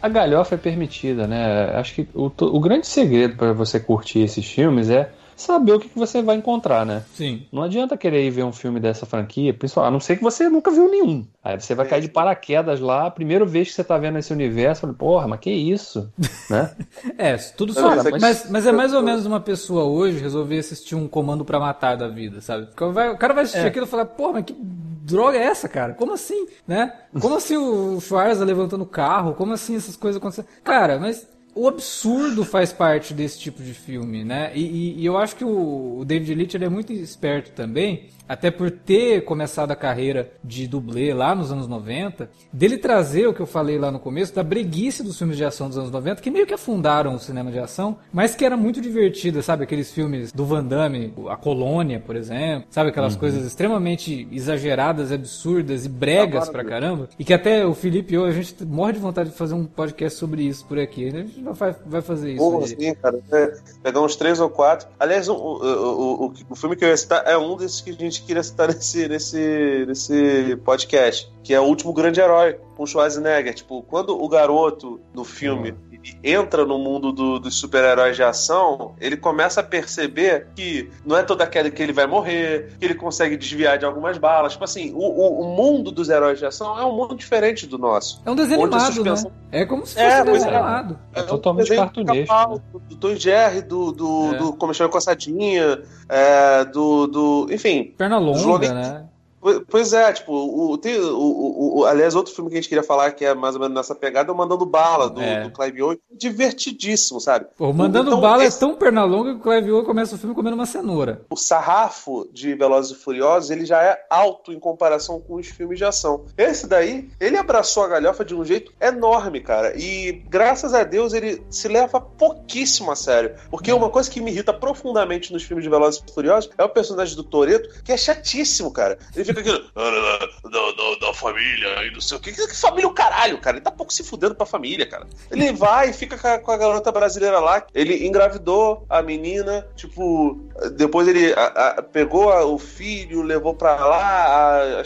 A galhofa é permitida, né? Acho que o, o grande segredo para você curtir esses filmes é saber o que, que você vai encontrar, né? Sim. Não adianta querer ir ver um filme dessa franquia, principalmente, a não ser que você nunca viu nenhum. Aí você vai cair de paraquedas lá, a primeira vez que você tá vendo esse universo, fala, porra, mas que isso? né? É, tudo Cara, só. mas- Mas, mas é mais ou menos uma pessoa hoje resolver assistir um comando pra matar da vida, sabe? Vai- o cara vai assistir É. aquilo e falar, porra, mas que droga é essa, cara? Como assim, né? Como assim o Schwarza levantando o carro? Como assim essas coisas acontecendo? Cara, mas o absurdo faz parte desse tipo de filme, né? E, e- e eu acho que o, o David Leitch ele é muito esperto também, até por ter começado a carreira de dublê lá nos anos 90, dele trazer o que eu falei lá no começo, da breguice dos filmes de ação dos anos 90, que meio que afundaram o cinema de ação, mas que era muito divertida, sabe? Aqueles filmes do Van Damme, A Colônia, por exemplo, sabe? Aquelas coisas extremamente exageradas, absurdas e bregas pra caramba, e que até o Felipe e eu, a gente morre de vontade de fazer um podcast sobre isso por aqui. A gente vai, vai fazer isso. Porra, aí. assim, cara. é, pegar uns três ou quatro. Aliás, o, o, o, o filme que eu ia citar é um desses que a gente queria citar nesse, nesse, nesse podcast, que é O Último Grande Herói, com Schwarzenegger. Tipo, quando o garoto no filme ele entra no mundo do- dos super-heróis de ação, ele começa a perceber que não é toda aquela que ele vai morrer, que ele consegue desviar de algumas balas. Tipo assim, o, o, o mundo dos heróis de ação é um mundo diferente do nosso. É um desenho animado, suspensão- né? É como se fosse É, um desenho é. animado. É totalmente desenho cartunesco, pica-pau, né? Do, do Tom Jerry, do, do, É. do Como Chama Coçadinha, é, do, do. Enfim. Perna longa, né? Po- Pois é, tipo, o, tem, o, o, o- aliás, outro filme que a gente queria falar que é mais ou menos nessa pegada é o Mandando Bala, do, É. do Clive Owen. Divertidíssimo, sabe? Pô, mandando Então, bala esse- é tão perna longa que o Clive Owen começa o filme comendo uma cenoura. o sarrafo de Velozes e Furiosos ele já é alto em comparação com os filmes de ação. Esse daí, ele abraçou a galhofa de um jeito enorme, cara. E graças a Deus ele se leva pouquíssimo a sério. Porque uma coisa que me irrita profundamente nos filmes de Velozes e Furiosos é o personagem do Toreto, que é chatíssimo, cara. Ele fica fica aquilo, "Ah, da, da, da família e não sei o que. Que família o caralho, cara? Ele tá pouco se fudendo pra família, cara. Ele vai e fica com a, com a garota brasileira lá. Ele engravidou a menina, tipo, depois ele a- a- pegou o filho, levou pra lá,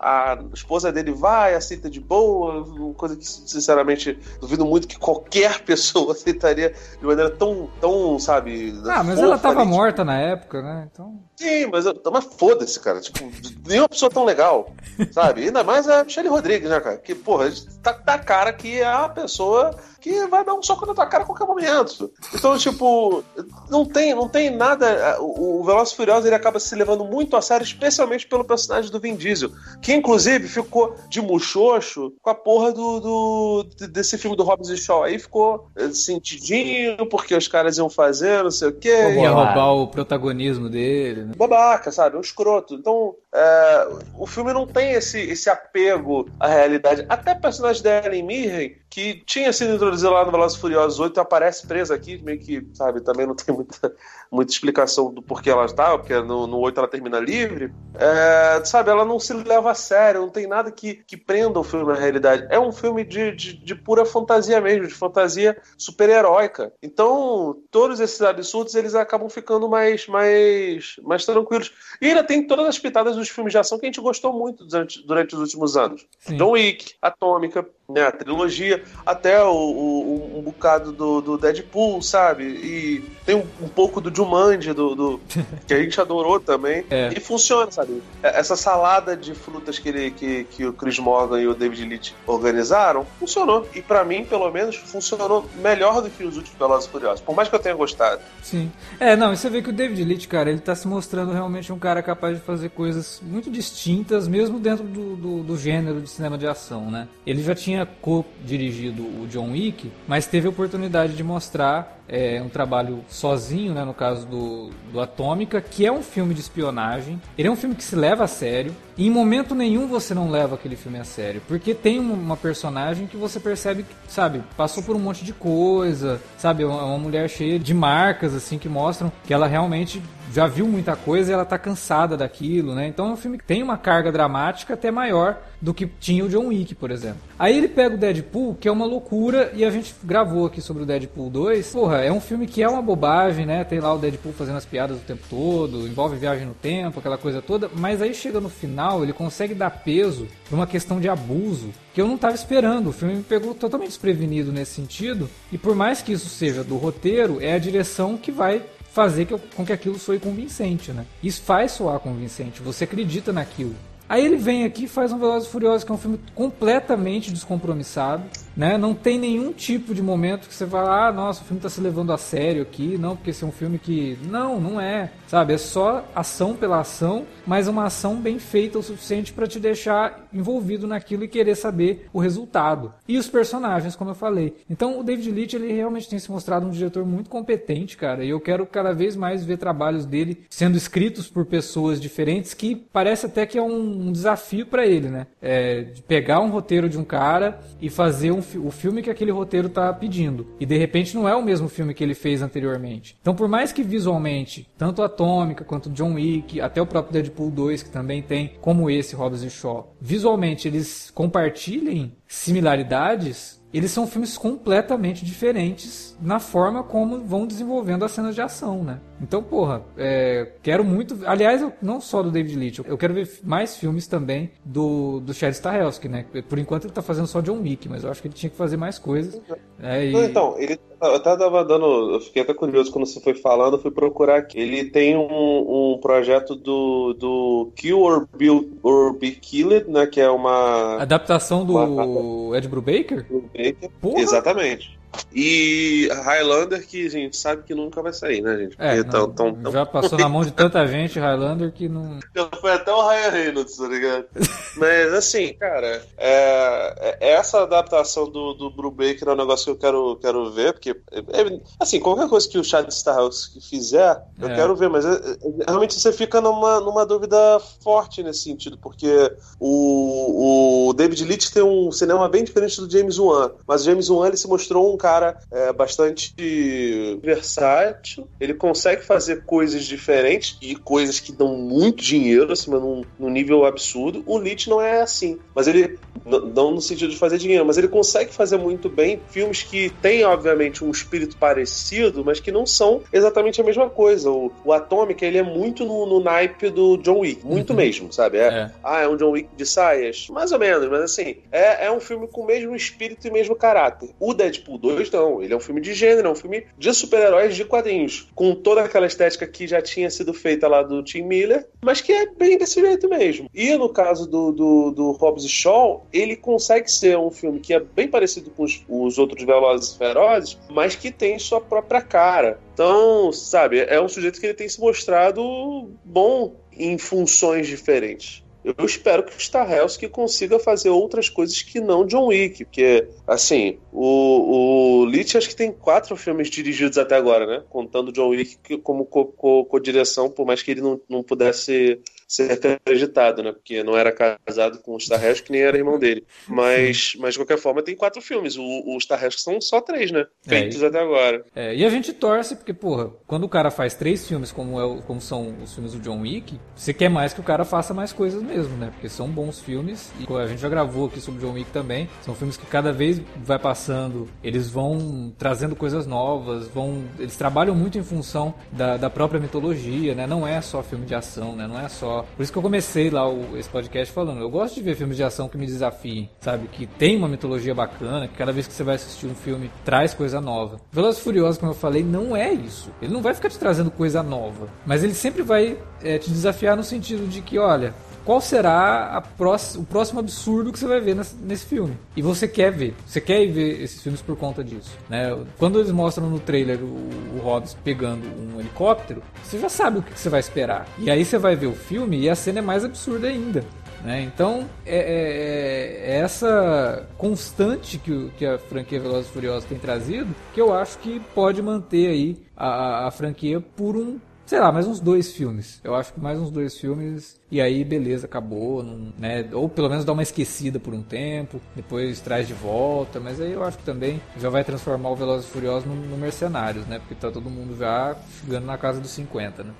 a, esposa dele vai, aceita de boa, coisa que, sinceramente, duvido muito que qualquer pessoa aceitaria de maneira tão, tão sabe. Ah, mas ela tava ali, tipo, morta na época, né? Então. Sim, mas, eu- mas foda-se, cara. Tipo, nenhuma pessoa tão legal, sabe? Ainda mais a Michelle Rodrigues, né, cara? Que, porra, tá, tá cara que é a pessoa que vai dar um soco na tua cara a qualquer momento. Então, tipo, não tem, não tem nada. O, o Velozes e Furiosos ele acaba se levando muito a sério, especialmente pelo personagem do Vin Diesel, que inclusive ficou de muxoxo com a porra do, do desse filme do Hobbs e Shaw. Aí ficou eh, sentidinho, porque os caras iam fazer, não sei o quê. Ia roubar o protagonismo dele, né? Babaca, sabe? Um escroto. Então, é, o filme não tem esse, esse apego à realidade. Até o personagem da Ellen Mirren, que tinha sido introduzido lá no Velozes Furiosos 8 e aparece presa aqui, meio que, sabe, também não tem muita, muita explicação do porquê ela está, porque no, no 8 ela termina livre. É, sabe, ela não se leva a sério, não tem nada que, que prenda o filme na realidade. É um filme de, de, de pura fantasia mesmo, de fantasia super-heróica. Então, todos esses absurdos, eles acabam ficando mais, mais, mais tranquilos. E ainda tem todas as pitadas dos filmes de ação que a gente gostou muito durante, durante os últimos anos. Sim. John Wick, Atômica, né, a trilogia, até o, o- um bocado do, do Deadpool, sabe? E tem um, um pouco do Jumanji, do, do- que a gente adorou também. É. E funciona, sabe? É- Essa salada de frutas que, ele, que, que o Chris Morgan e o David Leitch organizaram, funcionou. E pra mim, pelo menos, funcionou melhor do que os últimos Velozes Furiosos. Por mais que eu tenha gostado. Sim. É, não, e você vê que o David Leitch, cara, ele tá se mostrando realmente um cara capaz de fazer coisas muito distintas, mesmo dentro do, do, do gênero de cinema de ação, né? Ele já tinha co-dirigido o John Wick, mas teve a oportunidade de mostrar é, um trabalho sozinho, né, no caso do, do Atômica, que é um filme de espionagem. Ele é um filme que se leva a sério, e em momento nenhum você não leva aquele filme a sério, porque tem uma- personagem que você percebe que, sabe, passou por um monte de coisa, sabe, é uma mulher cheia de marcas, assim, que mostram que ela realmente já viu muita coisa e ela tá cansada daquilo, né? Então é um filme que tem uma carga dramática até maior do que tinha o John Wick, por exemplo. Aí ele pega o Deadpool, que é uma loucura, e a gente gravou aqui sobre o Deadpool 2. Porra, é um filme que é uma bobagem, né? Tem lá o Deadpool fazendo as piadas o tempo todo, envolve viagem no tempo, aquela coisa toda, mas aí chega no final, ele consegue dar peso pra uma questão de abuso que eu não tava esperando. O filme me pegou totalmente desprevenido nesse sentido, e por mais que isso seja do roteiro, é a direção que vai fazer com que aquilo soe convincente, né? Isso faz soar convincente, você acredita naquilo. Aí ele vem aqui e faz um Velozes e Furiosos, que é um filme completamente descompromissado, né? Não tem nenhum tipo de momento que você fala, ah, nossa, o filme tá se levando a sério aqui, não, porque esse é um filme que... Não, não é, sabe? É só ação pela ação, mas uma ação bem feita o suficiente para te deixar envolvido naquilo e querer saber o resultado. E os personagens, como eu falei. Então o David Leitch, ele realmente tem se mostrado um diretor muito competente, cara, e eu quero cada vez mais ver trabalhos dele sendo escritos por pessoas diferentes, que parece até que é um, um desafio para ele, né? É, de pegar um roteiro de um cara e fazer um, o filme que aquele roteiro tá pedindo. E de repente não é o mesmo filme que ele fez anteriormente. Então por mais que visualmente, tanto Atômica quanto John Wick, até o próprio Deadpool 2, que também tem, como esse Hobbs e Shaw, visualmente eles compartilhem similaridades, eles são filmes completamente diferentes na forma como vão desenvolvendo as cenas de ação, né? Então, porra, é, quero muito. Aliás, eu, não só do David Leitch, eu quero ver mais filmes também do, do Chad Stahelski, né? Por enquanto ele tá fazendo só John Wick, mas eu acho que ele tinha que fazer mais coisas. né? E- Não, então, ele eu até tava dando. Eu fiquei até curioso quando você foi falando, eu fui procurar aqui. Ele tem um, um projeto do, do Kill or Be, or Be Killed, né? Que é uma. Adaptação do Ed Brubaker? Porra! Exatamente. E Highlander, que a gente sabe que nunca vai sair, né, gente? É, tão- não, tão- tão- já passou na mão de tanta gente, Highlander, que não. Já foi até o Ryan Reynolds, tá ligado? Mas assim, cara, é, é- essa adaptação do, do Brubaker é um negócio que eu quero, quero ver, porque, é- assim, qualquer coisa que o Chad Stahelski fizer, eu É. quero ver, mas é- é- realmente você fica numa, numa dúvida forte nesse sentido, porque o, o David Leitch tem um cinema bem diferente do James Wan, mas o James Wan ele se mostrou um cara é, bastante versátil, ele consegue fazer coisas diferentes e coisas que dão muito dinheiro, acima num, num nível absurdo. O Lich não é assim, mas ele não no sentido de fazer dinheiro, mas ele consegue fazer muito bem filmes que têm, obviamente, um espírito parecido, mas que não são exatamente a mesma coisa. O, o Atomic, ele é muito no, no naipe do John Wick, muito Uhum. mesmo, sabe? É, É. Ah, é um John Wick de saias? Mais ou menos, mas assim, é, é um filme com o mesmo espírito e mesmo caráter. O Deadpool 2, não. Ele é um filme de gênero, é um filme de super-heróis de quadrinhos, com toda aquela estética que já tinha sido feita lá do Tim Miller, mas que é bem desse jeito mesmo. E no caso do, do, do Hobbs e Shaw, ele consegue ser um filme que é bem parecido com os, os outros Velozes e Ferozes, mas que tem sua própria cara. Então, sabe, é um sujeito que ele tem se mostrado bom em funções diferentes. Eu espero que o Starhelski consiga fazer outras coisas que não John Wick, porque, assim, o, o Leach acho que tem quatro filmes dirigidos até agora, né? Contando John Wick como co- co- co-direção, por mais que ele não, não pudesse ser acreditado, né? Porque não era casado com o Starhelski, nem era irmão dele. Mas, mas de qualquer forma, tem quatro filmes. O, o Starhelski são só três, né? Feitos até agora. É, e a gente torce porque, porra, quando o cara faz três filmes como, é, como são os filmes do John Wick, você quer mais que o cara faça mais coisas mesmo, né? Porque são bons filmes e a gente já gravou aqui sobre John Wick também. São filmes que cada vez vai passando, eles vão trazendo coisas novas, vão. Eles trabalham muito em função da, da própria mitologia, né? Não é só filme de ação, né? Não é só. Por isso que eu comecei lá o- esse podcast falando. Eu gosto de ver filmes de ação que me desafiem, sabe? Que tem uma mitologia bacana, que cada vez que você vai assistir um filme traz coisa nova. Velozes e Furiosos, como eu falei, não é isso. Ele não vai ficar te trazendo coisa nova, mas ele sempre vai é, te desafiar no sentido de que, olha, qual será próxima- o próximo absurdo que você vai ver nesse, nesse filme. E você quer ver. Você quer ir ver esses filmes por conta disso. Né? Quando eles mostram no trailer o, o Hobbs pegando um helicóptero, você já sabe o que, você vai esperar. E aí você vai ver o filme e a cena é mais absurda ainda. né? Então, é, é- é essa constante que, que a franquia Velozes e Furiosos tem trazido que eu acho que pode manter aí a- a franquia por um sei lá, mais uns dois filmes. Eu acho que mais uns dois filmes e aí beleza, acabou, não- né? Ou pelo menos dá uma esquecida por um tempo, depois traz de volta, mas aí eu acho que também já vai transformar o Velozes e Furiosos no, no Mercenários, né? Porque tá todo mundo já chegando na casa dos 50, né?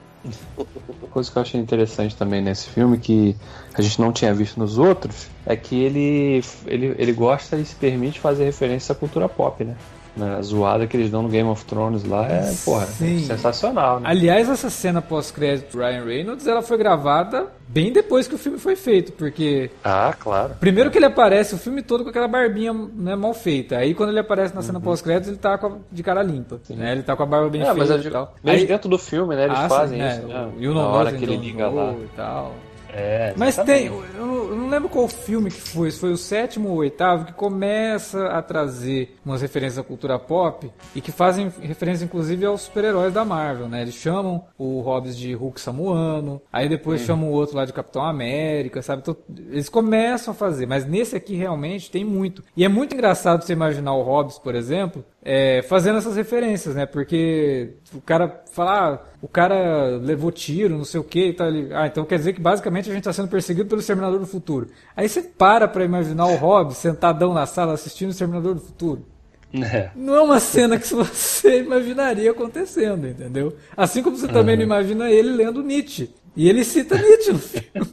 Uma coisa que eu achei interessante também nesse filme, que a gente não tinha visto nos outros, é que ele, ele, ele gosta e se permite fazer referência à cultura pop, né? A zoada que eles dão no Game of Thrones lá é, porra, Sim. sensacional, né? Aliás, essa cena pós-crédito do Ryan Reynolds, ela foi gravada bem depois que o filme foi feito, porque Ah, claro. Primeiro que ele aparece o filme todo com aquela barbinha né, mal feita. Aí quando ele aparece na cena pós-créditos, ele tá a- de cara limpa. Né? Ele tá com a barba bem Uhum. É, mas feita eu e tal. mesmo Aí- dentro do filme, né? Eles Ah, sim, fazem né, isso, né? o You Na hora que ele liga lá. E tal. É, Mas tem, eu eu não lembro qual filme que foi, se foi o sétimo ou o oitavo, que começa a trazer umas referências à cultura pop e que fazem referência inclusive aos super-heróis da Marvel, né? Eles chamam o Hobbs de Hulk samuano, aí depois chamam o outro lá de Capitão América, sabe? Então, eles começam a fazer, mas nesse aqui realmente tem muito. E é muito engraçado você imaginar o Hobbs, por exemplo, é, fazendo essas referências, né? Porque o cara fala, ah, o cara levou tiro, não sei o que e tal. Ele, ah, então quer dizer que basicamente a gente está sendo perseguido pelo Exterminador do Futuro. Aí você para pra imaginar o Hobbs sentadão na sala assistindo o Exterminador do Futuro. É. Não é uma cena que você imaginaria acontecendo, entendeu? Assim como você também não imagina ele lendo Nietzsche. E ele cita Nietzsche no filme.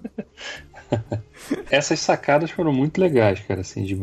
Essas sacadas foram muito legais, cara, assim, de,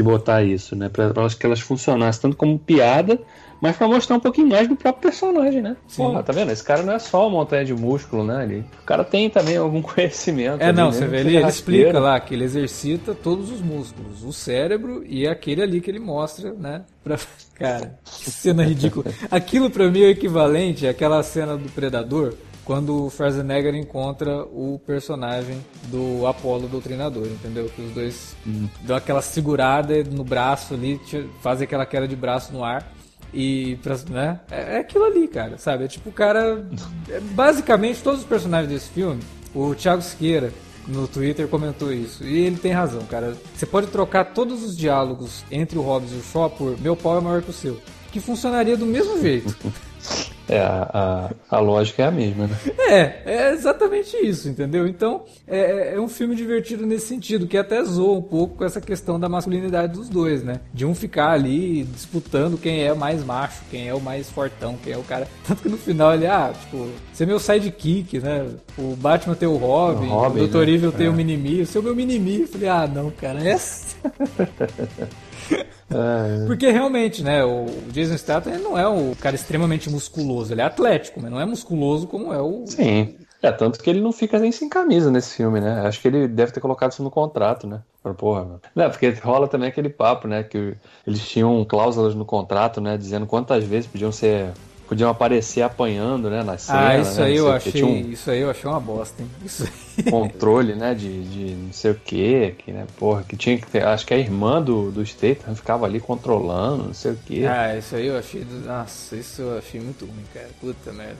de botar isso, né? Pra, pra elas- que elas funcionassem tanto como piada, mas pra mostrar um pouquinho mais do próprio personagem, né? Sim. Porra, tá vendo? Esse cara não é só uma montanha de músculo, né? Ele, o cara tem também algum conhecimento. É, não, né? você vê, ele, ele explica lá que ele exercita todos os músculos, o cérebro e aquele ali que ele mostra, né? Pra... Cara, que cena ridícula. Aquilo pra mim é o equivalente àquela cena do Predador, quando o Schwarzenegger encontra o personagem do Apollo Doutrinador, entendeu? Que os dois dão aquela segurada no braço ali, fazem aquela queda de braço no ar. E, né? É, é aquilo ali, cara, sabe? É tipo o cara. é basicamente, todos os personagens desse filme, o Thiago Siqueira no Twitter comentou isso. E ele tem razão, cara. Você pode trocar todos os diálogos entre o Hobbes e o Shaw por meu pau é maior que o seu. Que funcionaria do mesmo jeito. É, a, a, a lógica é a mesma, né? É, é exatamente isso, entendeu? Então, é, é um filme divertido nesse sentido, que até zoa um pouco com essa questão da masculinidade dos dois, né? De um ficar ali disputando quem é mais macho, quem é o mais fortão, quem é o cara. Tanto que no final ele, ah, tipo, você é meu sidekick, né? O Batman tem o Robin, o, Robin, o Dr. né? Evil tem É. o Minimi, você é o meu Minimi. Eu falei, ah, não, cara, é. É, Porque realmente, né, o Jason Statham não é o cara extremamente musculoso, ele é atlético, mas não é musculoso como é o. sim. É, tanto que ele não fica nem sem camisa nesse filme, né? Acho que ele deve ter colocado isso no contrato, né? Porra, mano. Não, porque rola também aquele papo, né? Que eles tinham cláusulas no contrato, né? Dizendo quantas vezes podiam ser. Podiam aparecer apanhando, né? Na cena. Ah, isso né, aí eu achei. Um Isso aí eu achei uma bosta, hein? Isso aí. controle, né? De, de não sei o quê, que, né? Porra, que tinha que ter. Acho que a irmã do, do Statham ficava ali controlando, não sei o quê. Ah, isso aí eu achei. Nossa, isso eu achei muito ruim, cara. Puta merda.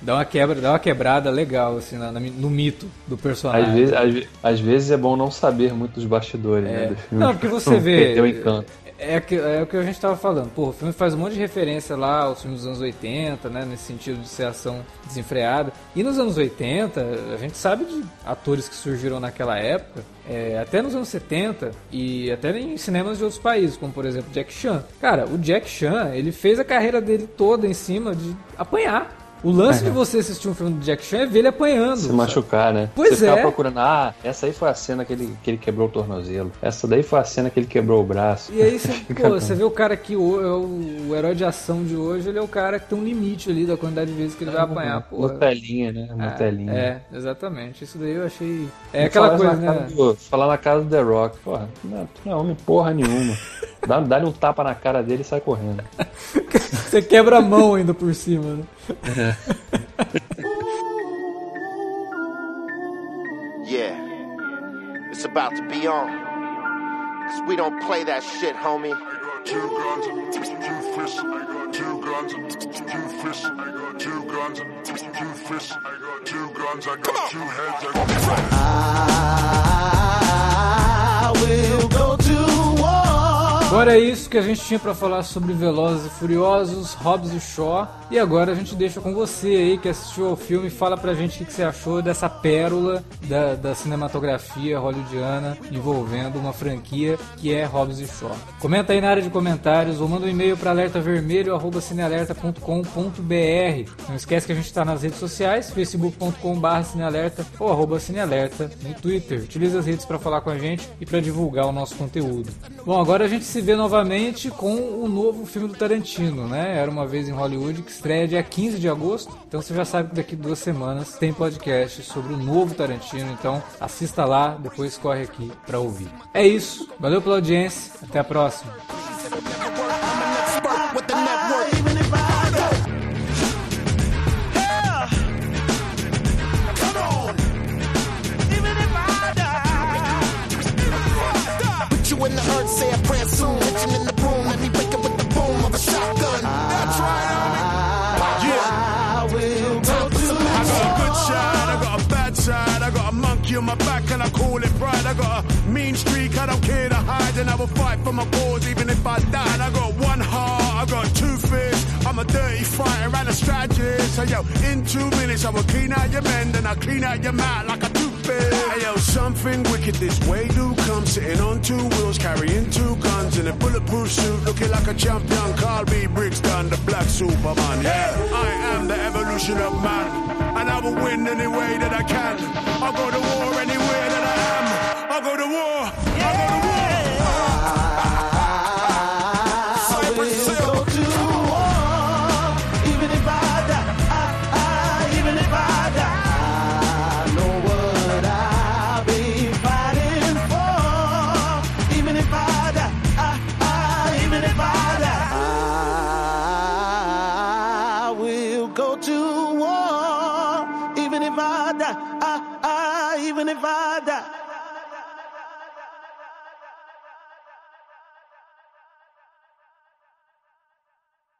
Dá uma quebra, dá uma quebrada legal, assim, na- no mito do personagem. Às vezes, às, às vezes é bom não saber muito dos bastidores, né? É. Do filme. Não, porque você vê. Perdeu o encanto. É, que- é o que a gente tava falando. Pô, o filme faz um monte de referência lá aos filmes dos anos 80, né? Nesse sentido de ser ação desenfreada. E nos anos 80, a gente sabe de atores que surgiram naquela época, é, até nos anos 70 e até em cinemas de outros países, como por exemplo Jack Chan. Cara, o Jack Chan, ele fez a carreira dele toda em cima de apanhar. O lance de você assistir um filme do Jack Chan é ver ele apanhando. Se sabe? machucar, né? Pois Você ficar é. procurando, ah, essa aí foi a cena que ele, que ele quebrou o tornozelo. Essa daí foi a cena que ele quebrou o braço. E aí você, pô, você vê o cara que o, é o, o herói de ação de hoje, ele é o cara que tem um limite ali da quantidade de vezes que ele vai apanhar, pô. No telinha, né? No telinha. É, exatamente. Isso daí eu achei. É aquela coisa, né? do- falar na casa do The Rock, porra, não, tu não é homem porra nenhuma. Dá- Dá-lhe um tapa na cara dele e sai correndo. Você quebra a mão ainda por cima, né? Yeah, it's about to be on. Cause we don't play that shit, homie. Two guns, two. I got two guns, two. I got two guns, two. I got two guns. I got two heads. I got I will. Agora é isso que a gente tinha pra falar sobre Velozes e Furiosos, Hobbs e Shaw. E agora a gente deixa com você aí que assistiu ao filme. Fala pra gente o que você achou dessa pérola da, da cinematografia hollywoodiana envolvendo uma franquia que é Hobbs e Shaw. Comenta aí na área de comentários ou manda um e-mail para alertavermelho.cinealerta.com.br. Não esquece que a gente está nas redes sociais, facebook.com.br cinealerta ou arroba cinealerta no Twitter. Utilize as redes para falar com a gente e para divulgar o nosso conteúdo. Bom, agora a gente se vê novamente com o novo filme do Tarantino, né? Era uma vez em Hollywood que estreia dia 15 de agosto. Então você já sabe que daqui duas semanas tem podcast sobre o novo Tarantino. Então assista lá, depois corre aqui para ouvir. É isso. Valeu pela audiência. Até a próxima. Your men, then I clean out your mouth like a toothpick. Hey yo, something wicked this way do come, sitting on two wheels, carrying two guns in a bulletproof suit, looking like a champion. Carl B. Brixton, the black Superman. Yeah, I am the evolution of man, and I will win any way that I can. I'll go to